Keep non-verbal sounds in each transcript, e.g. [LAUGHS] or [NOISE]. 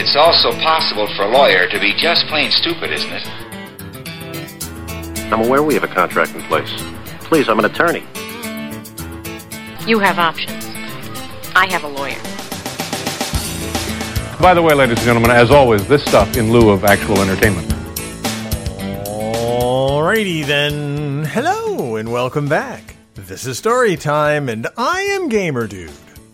It's also possible for a lawyer to be just plain stupid, isn't it? I'm aware we have a contract in place. Please, I'm an attorney. You have options. I have a lawyer. By the way, ladies and gentlemen, as always, this stuff in lieu of actual entertainment. Alrighty then. Hello and welcome back. This is Story Time, and I am Gamer Dude.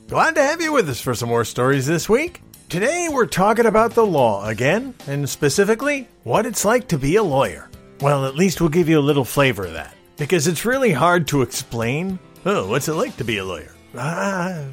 Glad to have you with us for some more stories this week. Today we're talking about the law again, and specifically, what it's like to be a lawyer. Well, at least we'll give you a little flavor of that, because it's really hard to explain. Oh, what's it like to be a lawyer? Ah,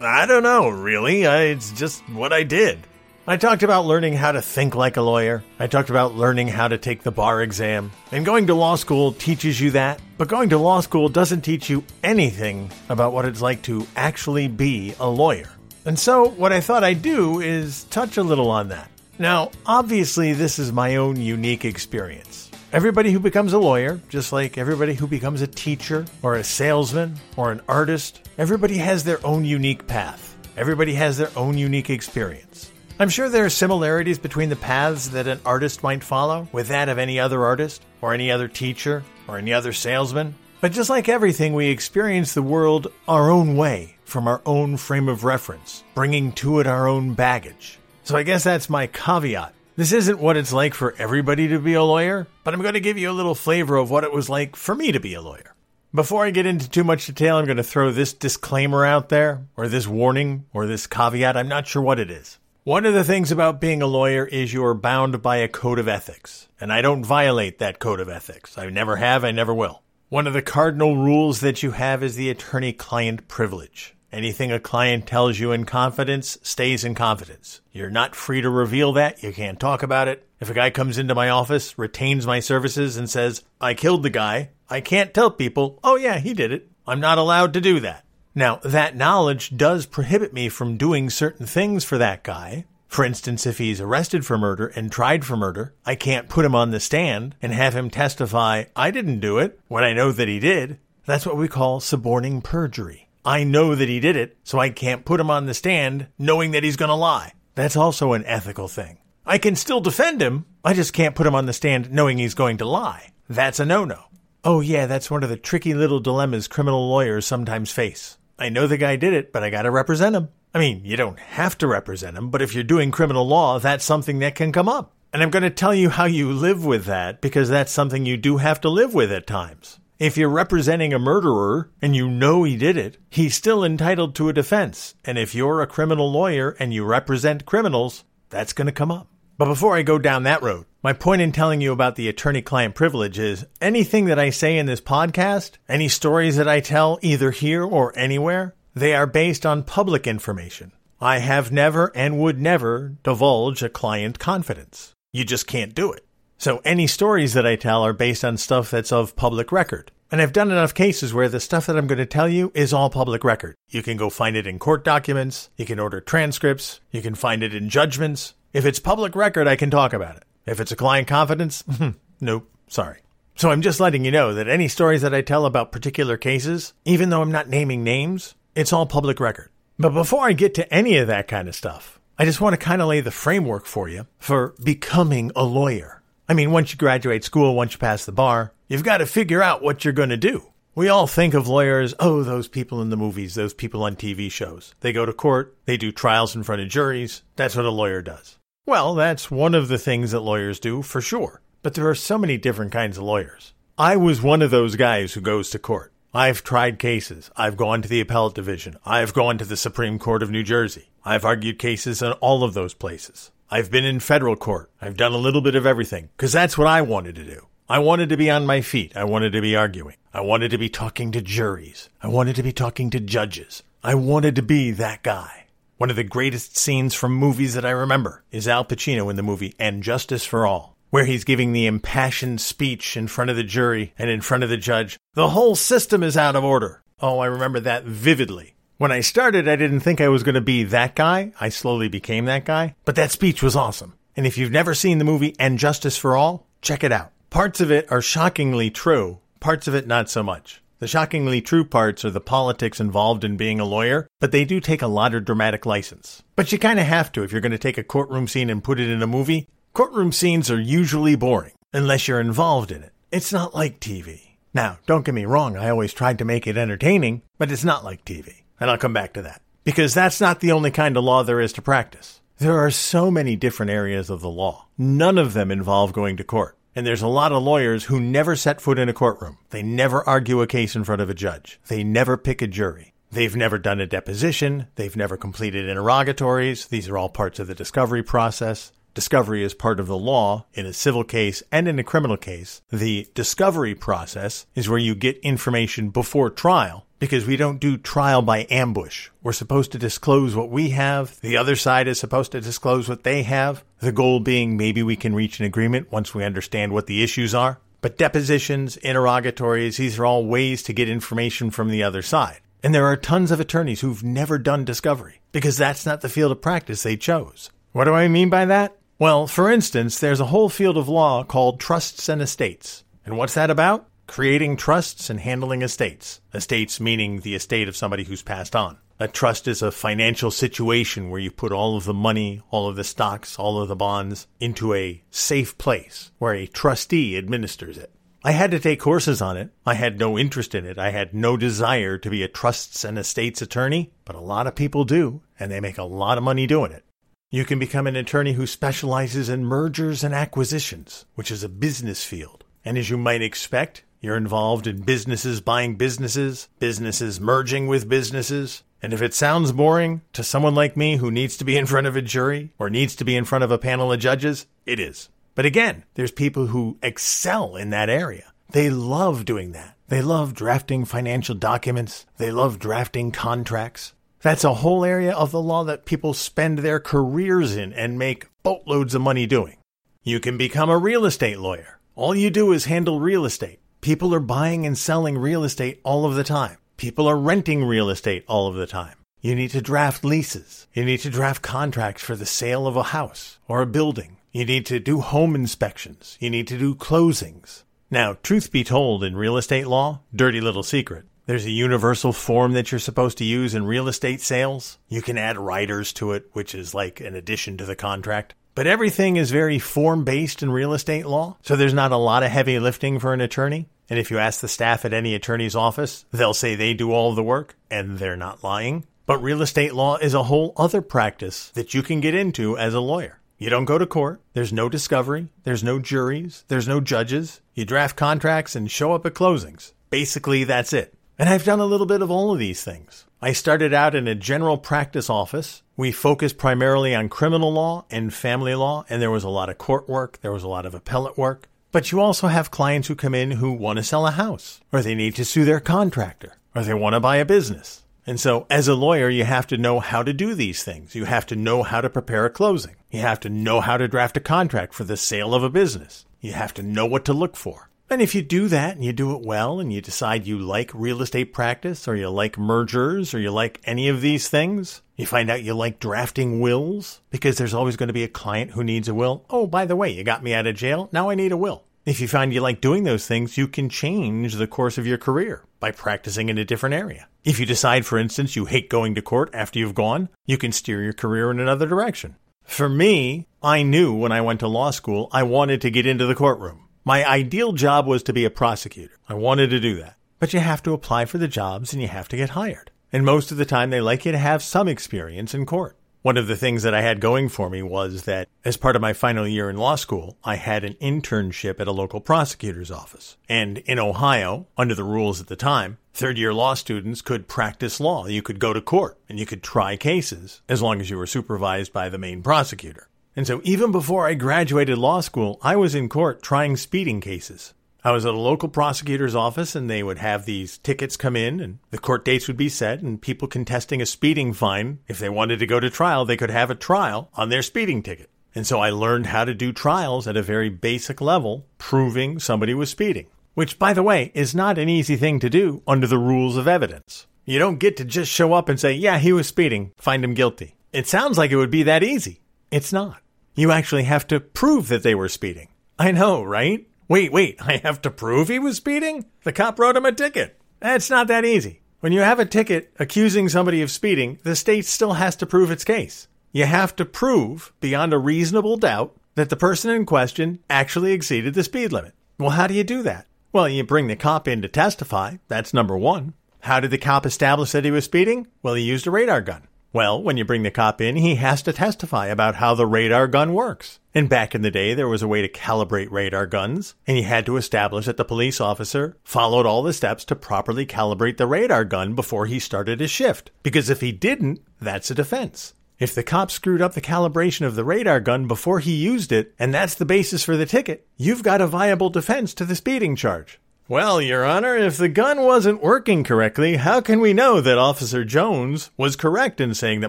I don't know, really. I, it's just what I did. I talked about learning how to think like a lawyer. I talked about learning how to take the bar exam. And going to law school teaches you that, but going to law school doesn't teach you anything about what it's like to actually be a lawyer. And so, what I thought I'd do is touch a little on that. Now, obviously, this is my own unique experience. Everybody who becomes a lawyer, just like everybody who becomes a teacher or a salesman or an artist, everybody has their own unique path. Everybody has their own unique experience. I'm sure there are similarities between the paths that an artist might follow with that of any other artist, or any other teacher, or any other salesman. But just like everything, we experience the world our own way, from our own frame of reference, bringing to it our own baggage. So I guess that's my caveat. This isn't what it's like for everybody to be a lawyer, but I'm going to give you a little flavor of what it was like for me to be a lawyer. Before I get into too much detail, I'm going to throw this disclaimer out there, or this warning, or this caveat. I'm not sure what it is. One of the things about being a lawyer is you are bound by a code of ethics, and I don't violate that code of ethics. I never have, I never will. One of the cardinal rules that you have is the attorney client privilege. Anything a client tells you in confidence stays in confidence. You're not free to reveal that, you can't talk about it. If a guy comes into my office, retains my services, and says, I killed the guy, I can't tell people, oh yeah, he did it. I'm not allowed to do that. Now, that knowledge does prohibit me from doing certain things for that guy. For instance, if he's arrested for murder and tried for murder, I can't put him on the stand and have him testify, I didn't do it, when I know that he did. That's what we call suborning perjury. I know that he did it, so I can't put him on the stand knowing that he's going to lie. That's also an ethical thing. I can still defend him, I just can't put him on the stand knowing he's going to lie. That's a no no. Oh, yeah, that's one of the tricky little dilemmas criminal lawyers sometimes face. I know the guy did it, but I gotta represent him. I mean, you don't have to represent him, but if you're doing criminal law, that's something that can come up. And I'm going to tell you how you live with that because that's something you do have to live with at times. If you're representing a murderer and you know he did it, he's still entitled to a defense. And if you're a criminal lawyer and you represent criminals, that's going to come up. But before I go down that road, my point in telling you about the attorney client privilege is anything that I say in this podcast, any stories that I tell either here or anywhere, they are based on public information. I have never and would never divulge a client confidence. You just can't do it. So any stories that I tell are based on stuff that's of public record. And I've done enough cases where the stuff that I'm going to tell you is all public record. You can go find it in court documents, you can order transcripts, you can find it in judgments, if it's public record, I can talk about it. If it's a client confidence, [LAUGHS] hmm, nope, sorry. So I'm just letting you know that any stories that I tell about particular cases, even though I'm not naming names, it's all public record. But before I get to any of that kind of stuff, I just want to kind of lay the framework for you for becoming a lawyer. I mean, once you graduate school, once you pass the bar, you've got to figure out what you're going to do. We all think of lawyers, oh, those people in the movies, those people on TV shows. They go to court, they do trials in front of juries. That's what a lawyer does. Well, that's one of the things that lawyers do, for sure. But there are so many different kinds of lawyers. I was one of those guys who goes to court. I've tried cases. I've gone to the appellate division. I've gone to the Supreme Court of New Jersey. I've argued cases in all of those places. I've been in federal court. I've done a little bit of everything because that's what I wanted to do. I wanted to be on my feet. I wanted to be arguing. I wanted to be talking to juries. I wanted to be talking to judges. I wanted to be that guy. One of the greatest scenes from movies that I remember is Al Pacino in the movie And Justice for All, where he's giving the impassioned speech in front of the jury and in front of the judge. The whole system is out of order. Oh, I remember that vividly. When I started, I didn't think I was going to be that guy. I slowly became that guy. But that speech was awesome. And if you've never seen the movie And Justice for All, check it out. Parts of it are shockingly true, parts of it not so much. The shockingly true parts are the politics involved in being a lawyer, but they do take a lot of dramatic license. But you kind of have to if you're going to take a courtroom scene and put it in a movie. Courtroom scenes are usually boring, unless you're involved in it. It's not like TV. Now, don't get me wrong, I always tried to make it entertaining, but it's not like TV. And I'll come back to that. Because that's not the only kind of law there is to practice. There are so many different areas of the law. None of them involve going to court. And there's a lot of lawyers who never set foot in a courtroom. They never argue a case in front of a judge. They never pick a jury. They've never done a deposition. They've never completed interrogatories. These are all parts of the discovery process. Discovery is part of the law in a civil case and in a criminal case. The discovery process is where you get information before trial because we don't do trial by ambush. We're supposed to disclose what we have. The other side is supposed to disclose what they have. The goal being maybe we can reach an agreement once we understand what the issues are. But depositions, interrogatories, these are all ways to get information from the other side. And there are tons of attorneys who've never done discovery because that's not the field of practice they chose. What do I mean by that? Well, for instance, there's a whole field of law called trusts and estates. And what's that about? Creating trusts and handling estates. Estates meaning the estate of somebody who's passed on. A trust is a financial situation where you put all of the money, all of the stocks, all of the bonds into a safe place where a trustee administers it. I had to take courses on it. I had no interest in it. I had no desire to be a trusts and estates attorney, but a lot of people do, and they make a lot of money doing it. You can become an attorney who specializes in mergers and acquisitions, which is a business field. And as you might expect, you're involved in businesses buying businesses, businesses merging with businesses. And if it sounds boring to someone like me who needs to be in front of a jury or needs to be in front of a panel of judges, it is. But again, there's people who excel in that area. They love doing that. They love drafting financial documents. They love drafting contracts. That's a whole area of the law that people spend their careers in and make boatloads of money doing. You can become a real estate lawyer. All you do is handle real estate. People are buying and selling real estate all of the time. People are renting real estate all of the time. You need to draft leases. You need to draft contracts for the sale of a house or a building. You need to do home inspections. You need to do closings. Now, truth be told, in real estate law, dirty little secret, there's a universal form that you're supposed to use in real estate sales. You can add riders to it, which is like an addition to the contract. But everything is very form based in real estate law, so there's not a lot of heavy lifting for an attorney. And if you ask the staff at any attorney's office, they'll say they do all the work, and they're not lying. But real estate law is a whole other practice that you can get into as a lawyer. You don't go to court. There's no discovery. There's no juries. There's no judges. You draft contracts and show up at closings. Basically, that's it. And I've done a little bit of all of these things. I started out in a general practice office. We focused primarily on criminal law and family law, and there was a lot of court work, there was a lot of appellate work. But you also have clients who come in who want to sell a house, or they need to sue their contractor, or they want to buy a business. And so, as a lawyer, you have to know how to do these things. You have to know how to prepare a closing. You have to know how to draft a contract for the sale of a business. You have to know what to look for. And if you do that and you do it well and you decide you like real estate practice or you like mergers or you like any of these things, you find out you like drafting wills because there's always going to be a client who needs a will. Oh, by the way, you got me out of jail. Now I need a will. If you find you like doing those things, you can change the course of your career by practicing in a different area. If you decide, for instance, you hate going to court after you've gone, you can steer your career in another direction. For me, I knew when I went to law school I wanted to get into the courtroom. My ideal job was to be a prosecutor. I wanted to do that. But you have to apply for the jobs and you have to get hired. And most of the time, they like you to have some experience in court. One of the things that I had going for me was that as part of my final year in law school, I had an internship at a local prosecutor's office. And in Ohio, under the rules at the time, third year law students could practice law. You could go to court and you could try cases as long as you were supervised by the main prosecutor. And so even before I graduated law school, I was in court trying speeding cases. I was at a local prosecutor's office and they would have these tickets come in and the court dates would be set and people contesting a speeding fine, if they wanted to go to trial, they could have a trial on their speeding ticket. And so I learned how to do trials at a very basic level, proving somebody was speeding. Which, by the way, is not an easy thing to do under the rules of evidence. You don't get to just show up and say, yeah, he was speeding, find him guilty. It sounds like it would be that easy. It's not. You actually have to prove that they were speeding. I know, right? Wait, wait, I have to prove he was speeding? The cop wrote him a ticket. It's not that easy. When you have a ticket accusing somebody of speeding, the state still has to prove its case. You have to prove, beyond a reasonable doubt, that the person in question actually exceeded the speed limit. Well, how do you do that? Well, you bring the cop in to testify. That's number one. How did the cop establish that he was speeding? Well, he used a radar gun. Well, when you bring the cop in, he has to testify about how the radar gun works. And back in the day, there was a way to calibrate radar guns, and you had to establish that the police officer followed all the steps to properly calibrate the radar gun before he started his shift. Because if he didn't, that's a defense. If the cop screwed up the calibration of the radar gun before he used it, and that's the basis for the ticket, you've got a viable defense to the speeding charge. Well, Your Honor, if the gun wasn't working correctly, how can we know that Officer Jones was correct in saying that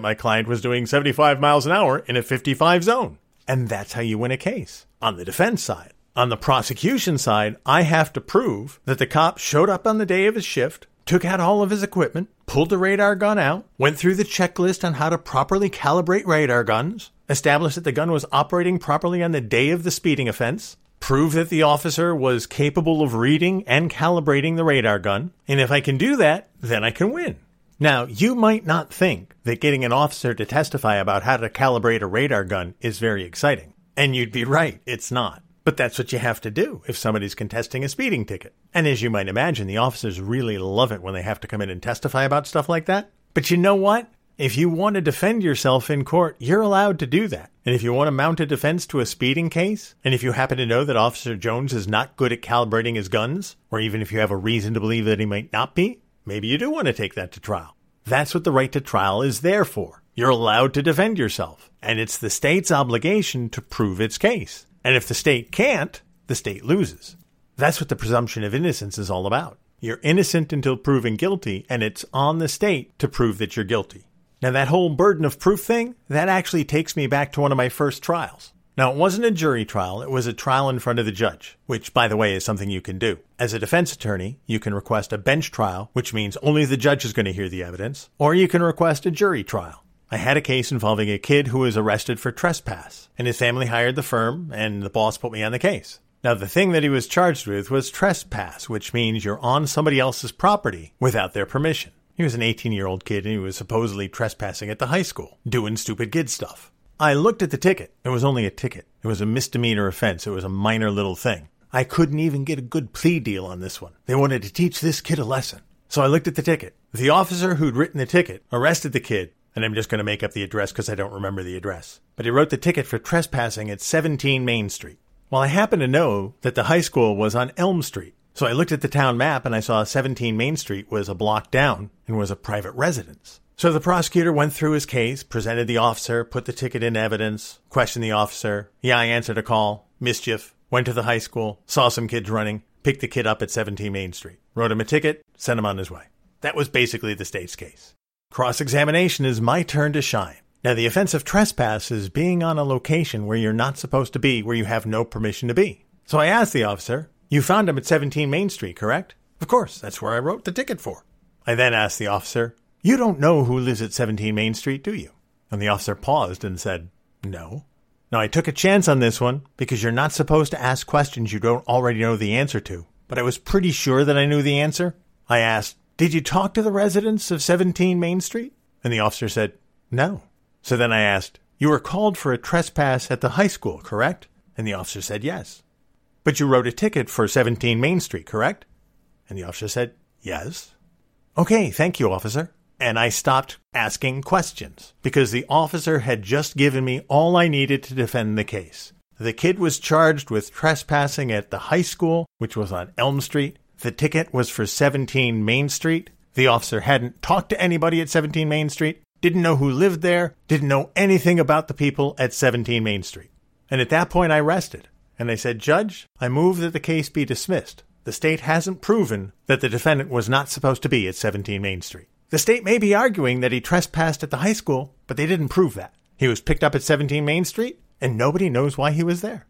my client was doing 75 miles an hour in a 55 zone? And that's how you win a case on the defense side. On the prosecution side, I have to prove that the cop showed up on the day of his shift, took out all of his equipment, pulled the radar gun out, went through the checklist on how to properly calibrate radar guns, established that the gun was operating properly on the day of the speeding offense, prove that the officer was capable of reading and calibrating the radar gun, and if I can do that, then I can win. Now, you might not think that getting an officer to testify about how to calibrate a radar gun is very exciting. And you'd be right, it's not. But that's what you have to do if somebody's contesting a speeding ticket. And as you might imagine, the officers really love it when they have to come in and testify about stuff like that. But you know what? If you want to defend yourself in court, you're allowed to do that. And if you want to mount a defense to a speeding case, and if you happen to know that Officer Jones is not good at calibrating his guns, or even if you have a reason to believe that he might not be, maybe you do want to take that to trial. That's what the right to trial is there for. You're allowed to defend yourself, and it's the state's obligation to prove its case. And if the state can't, the state loses. That's what the presumption of innocence is all about. You're innocent until proven guilty, and it's on the state to prove that you're guilty. Now, that whole burden of proof thing, that actually takes me back to one of my first trials. Now, it wasn't a jury trial, it was a trial in front of the judge, which, by the way, is something you can do. As a defense attorney, you can request a bench trial, which means only the judge is going to hear the evidence, or you can request a jury trial. I had a case involving a kid who was arrested for trespass, and his family hired the firm, and the boss put me on the case. Now, the thing that he was charged with was trespass, which means you're on somebody else's property without their permission. He was an 18 year old kid and he was supposedly trespassing at the high school, doing stupid kid stuff. I looked at the ticket. It was only a ticket. It was a misdemeanor offense. It was a minor little thing. I couldn't even get a good plea deal on this one. They wanted to teach this kid a lesson. So I looked at the ticket. The officer who'd written the ticket arrested the kid, and I'm just going to make up the address because I don't remember the address. But he wrote the ticket for trespassing at 17 Main Street. Well, I happen to know that the high school was on Elm Street. So I looked at the town map and I saw 17 Main Street was a block down and was a private residence. So the prosecutor went through his case, presented the officer, put the ticket in evidence, questioned the officer. Yeah, I answered a call. Mischief. Went to the high school, saw some kids running, picked the kid up at 17 Main Street, wrote him a ticket, sent him on his way. That was basically the state's case. Cross examination is my turn to shine. Now, the offense of trespass is being on a location where you're not supposed to be, where you have no permission to be. So I asked the officer, you found him at 17 Main Street, correct? Of course, that's where I wrote the ticket for. I then asked the officer, You don't know who lives at 17 Main Street, do you? And the officer paused and said, No. Now, I took a chance on this one because you're not supposed to ask questions you don't already know the answer to, but I was pretty sure that I knew the answer. I asked, Did you talk to the residents of 17 Main Street? And the officer said, No. So then I asked, You were called for a trespass at the high school, correct? And the officer said, Yes. But you wrote a ticket for 17 Main Street, correct? And the officer said, Yes. Okay, thank you, officer. And I stopped asking questions because the officer had just given me all I needed to defend the case. The kid was charged with trespassing at the high school, which was on Elm Street. The ticket was for 17 Main Street. The officer hadn't talked to anybody at 17 Main Street, didn't know who lived there, didn't know anything about the people at 17 Main Street. And at that point, I rested and they said, Judge, I move that the case be dismissed. The state hasn't proven that the defendant was not supposed to be at 17 Main Street. The state may be arguing that he trespassed at the high school, but they didn't prove that. He was picked up at 17 Main Street, and nobody knows why he was there.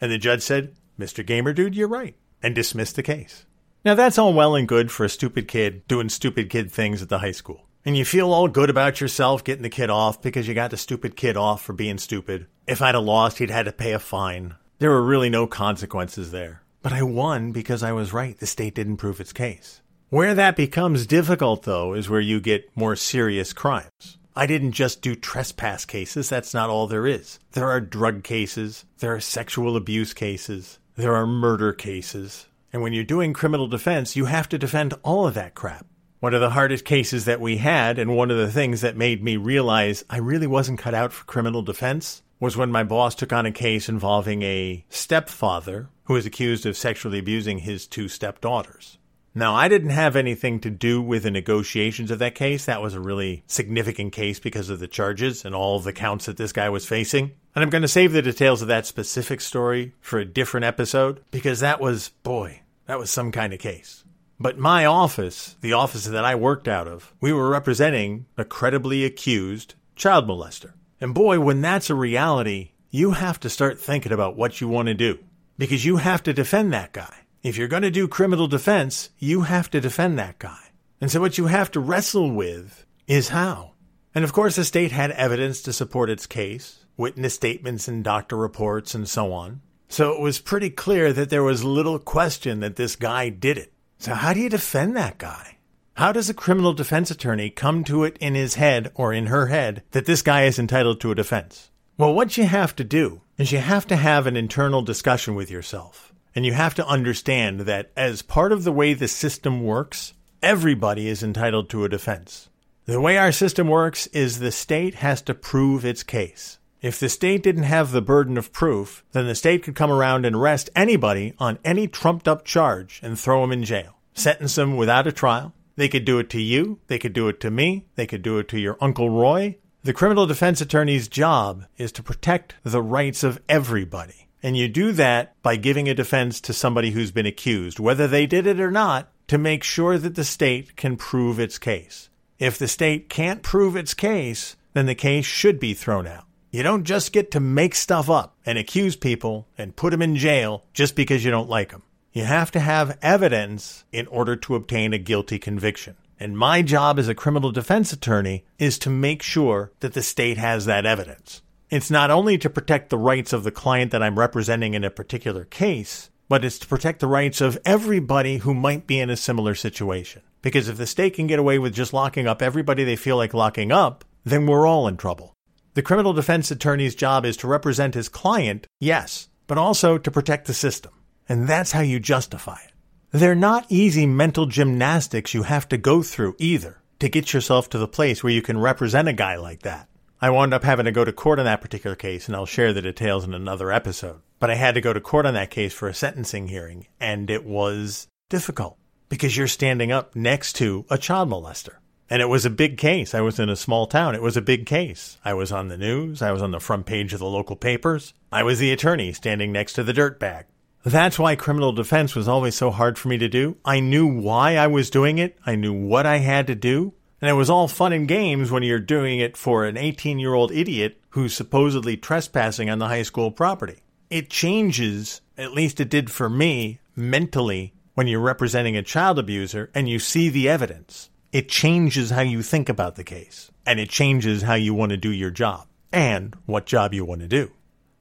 And the judge said, Mr. Gamer Dude, you're right, and dismissed the case. Now that's all well and good for a stupid kid doing stupid kid things at the high school. And you feel all good about yourself getting the kid off because you got the stupid kid off for being stupid. If I'd have lost, he'd had to pay a fine. There were really no consequences there. But I won because I was right. The state didn't prove its case. Where that becomes difficult, though, is where you get more serious crimes. I didn't just do trespass cases. That's not all there is. There are drug cases. There are sexual abuse cases. There are murder cases. And when you're doing criminal defense, you have to defend all of that crap. One of the hardest cases that we had, and one of the things that made me realize I really wasn't cut out for criminal defense, was when my boss took on a case involving a stepfather who was accused of sexually abusing his two stepdaughters. Now, I didn't have anything to do with the negotiations of that case. That was a really significant case because of the charges and all the counts that this guy was facing. And I'm going to save the details of that specific story for a different episode because that was, boy, that was some kind of case. But my office, the office that I worked out of, we were representing a credibly accused child molester. And boy, when that's a reality, you have to start thinking about what you want to do because you have to defend that guy. If you're going to do criminal defense, you have to defend that guy. And so what you have to wrestle with is how. And of course, the state had evidence to support its case, witness statements and doctor reports and so on. So it was pretty clear that there was little question that this guy did it. So how do you defend that guy? How does a criminal defense attorney come to it in his head or in her head that this guy is entitled to a defense? Well, what you have to do is you have to have an internal discussion with yourself. And you have to understand that as part of the way the system works, everybody is entitled to a defense. The way our system works is the state has to prove its case. If the state didn't have the burden of proof, then the state could come around and arrest anybody on any trumped up charge and throw them in jail, sentence them without a trial. They could do it to you, they could do it to me, they could do it to your Uncle Roy. The criminal defense attorney's job is to protect the rights of everybody. And you do that by giving a defense to somebody who's been accused, whether they did it or not, to make sure that the state can prove its case. If the state can't prove its case, then the case should be thrown out. You don't just get to make stuff up and accuse people and put them in jail just because you don't like them. You have to have evidence in order to obtain a guilty conviction. And my job as a criminal defense attorney is to make sure that the state has that evidence. It's not only to protect the rights of the client that I'm representing in a particular case, but it's to protect the rights of everybody who might be in a similar situation. Because if the state can get away with just locking up everybody they feel like locking up, then we're all in trouble. The criminal defense attorney's job is to represent his client, yes, but also to protect the system. And that's how you justify it. They're not easy mental gymnastics you have to go through either to get yourself to the place where you can represent a guy like that. I wound up having to go to court on that particular case, and I'll share the details in another episode. But I had to go to court on that case for a sentencing hearing, and it was difficult because you're standing up next to a child molester. And it was a big case. I was in a small town. It was a big case. I was on the news. I was on the front page of the local papers. I was the attorney standing next to the dirtbag. That's why criminal defense was always so hard for me to do. I knew why I was doing it. I knew what I had to do. And it was all fun and games when you're doing it for an 18 year old idiot who's supposedly trespassing on the high school property. It changes, at least it did for me, mentally when you're representing a child abuser and you see the evidence. It changes how you think about the case and it changes how you want to do your job and what job you want to do.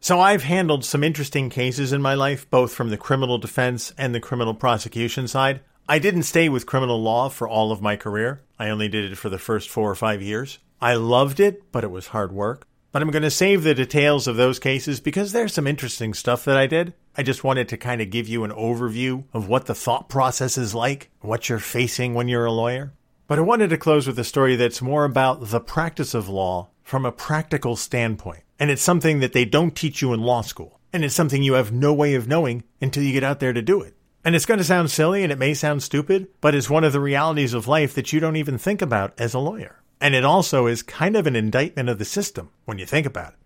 So I've handled some interesting cases in my life, both from the criminal defense and the criminal prosecution side. I didn't stay with criminal law for all of my career. I only did it for the first four or five years. I loved it, but it was hard work. But I'm going to save the details of those cases because there's some interesting stuff that I did. I just wanted to kind of give you an overview of what the thought process is like, what you're facing when you're a lawyer. But I wanted to close with a story that's more about the practice of law from a practical standpoint. And it's something that they don't teach you in law school. And it's something you have no way of knowing until you get out there to do it. And it's going to sound silly and it may sound stupid, but it's one of the realities of life that you don't even think about as a lawyer. And it also is kind of an indictment of the system when you think about it.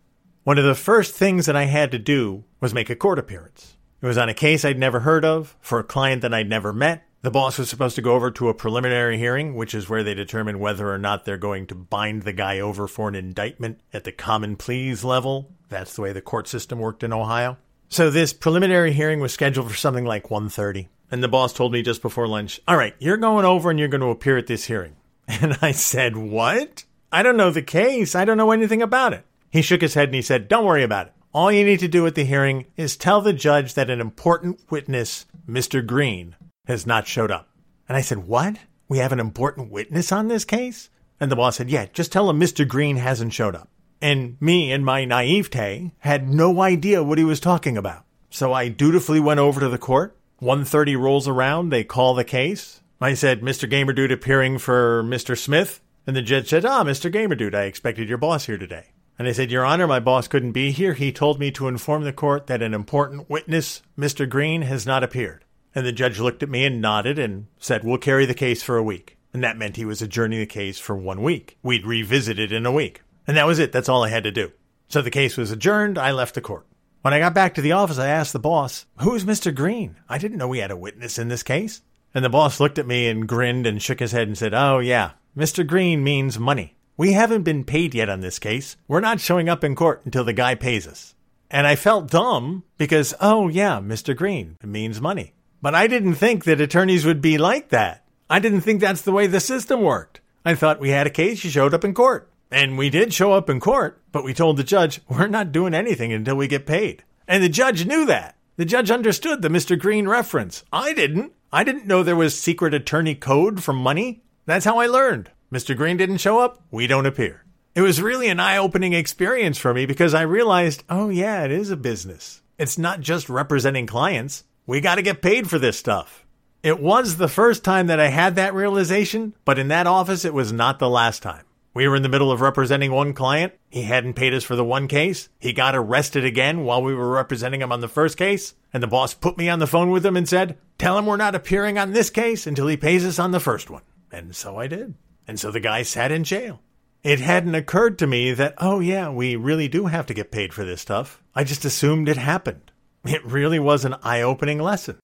One of the first things that I had to do was make a court appearance. It was on a case I'd never heard of for a client that I'd never met. The boss was supposed to go over to a preliminary hearing, which is where they determine whether or not they're going to bind the guy over for an indictment at the common pleas level. That's the way the court system worked in Ohio. So this preliminary hearing was scheduled for something like 1:30, and the boss told me just before lunch, "All right, you're going over and you're going to appear at this hearing." [LAUGHS] And I said, "What? I don't know the case. I don't know anything about it." He shook his head and he said, "Don't worry about it. All you need to do at the hearing is tell the judge that an important witness, Mr. Green, has not showed up." And I said, What? We have an important witness on this case? And the boss said, Yeah, just tell him Mr. Green hasn't showed up. And me, in my naivete, had no idea what he was talking about. So I dutifully went over to the court. 1.30 rolls around, they call the case. I said, Mr. Gamerdude appearing for Mr. Smith. And the judge said, Ah, Mr. Gamerdude, I expected your boss here today. And I said, Your Honor, my boss couldn't be here. He told me to inform the court that an important witness, Mr. Green, has not appeared. And the judge looked at me and nodded and said, We'll carry the case for a week. And that meant he was adjourning the case for one week. We'd revisit it in a week. And that was it. That's all I had to do. So the case was adjourned. I left the court. When I got back to the office, I asked the boss, Who's Mr. Green? I didn't know we had a witness in this case. And the boss looked at me and grinned and shook his head and said, Oh, yeah, Mr. Green means money. We haven't been paid yet on this case. We're not showing up in court until the guy pays us. And I felt dumb because, oh, yeah, Mr. Green, it means money. But I didn't think that attorneys would be like that. I didn't think that's the way the system worked. I thought we had a case, you showed up in court. And we did show up in court, but we told the judge, we're not doing anything until we get paid. And the judge knew that. The judge understood the Mr. Green reference. I didn't. I didn't know there was secret attorney code for money. That's how I learned. Mr. Green didn't show up, we don't appear. It was really an eye opening experience for me because I realized, oh, yeah, it is a business. It's not just representing clients. We got to get paid for this stuff. It was the first time that I had that realization, but in that office, it was not the last time. We were in the middle of representing one client. He hadn't paid us for the one case. He got arrested again while we were representing him on the first case. And the boss put me on the phone with him and said, Tell him we're not appearing on this case until he pays us on the first one. And so I did. And so the guy sat in jail. It hadn't occurred to me that, oh, yeah, we really do have to get paid for this stuff. I just assumed it happened. It really was an eye opening lesson.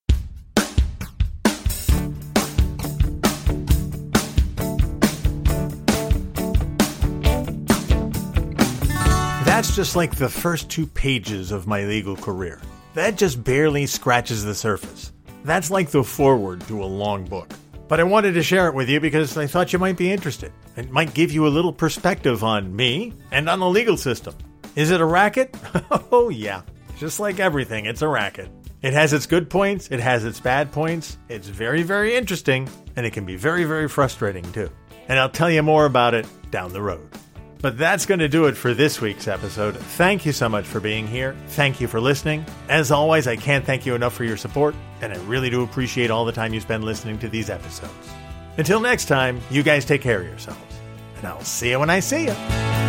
That's just like the first two pages of my legal career. That just barely scratches the surface. That's like the foreword to a long book. But I wanted to share it with you because I thought you might be interested. It might give you a little perspective on me and on the legal system. Is it a racket? [LAUGHS] oh, yeah. Just like everything, it's a racket. It has its good points, it has its bad points. It's very, very interesting, and it can be very, very frustrating too. And I'll tell you more about it down the road. But that's going to do it for this week's episode. Thank you so much for being here. Thank you for listening. As always, I can't thank you enough for your support, and I really do appreciate all the time you spend listening to these episodes. Until next time, you guys take care of yourselves, and I'll see you when I see you.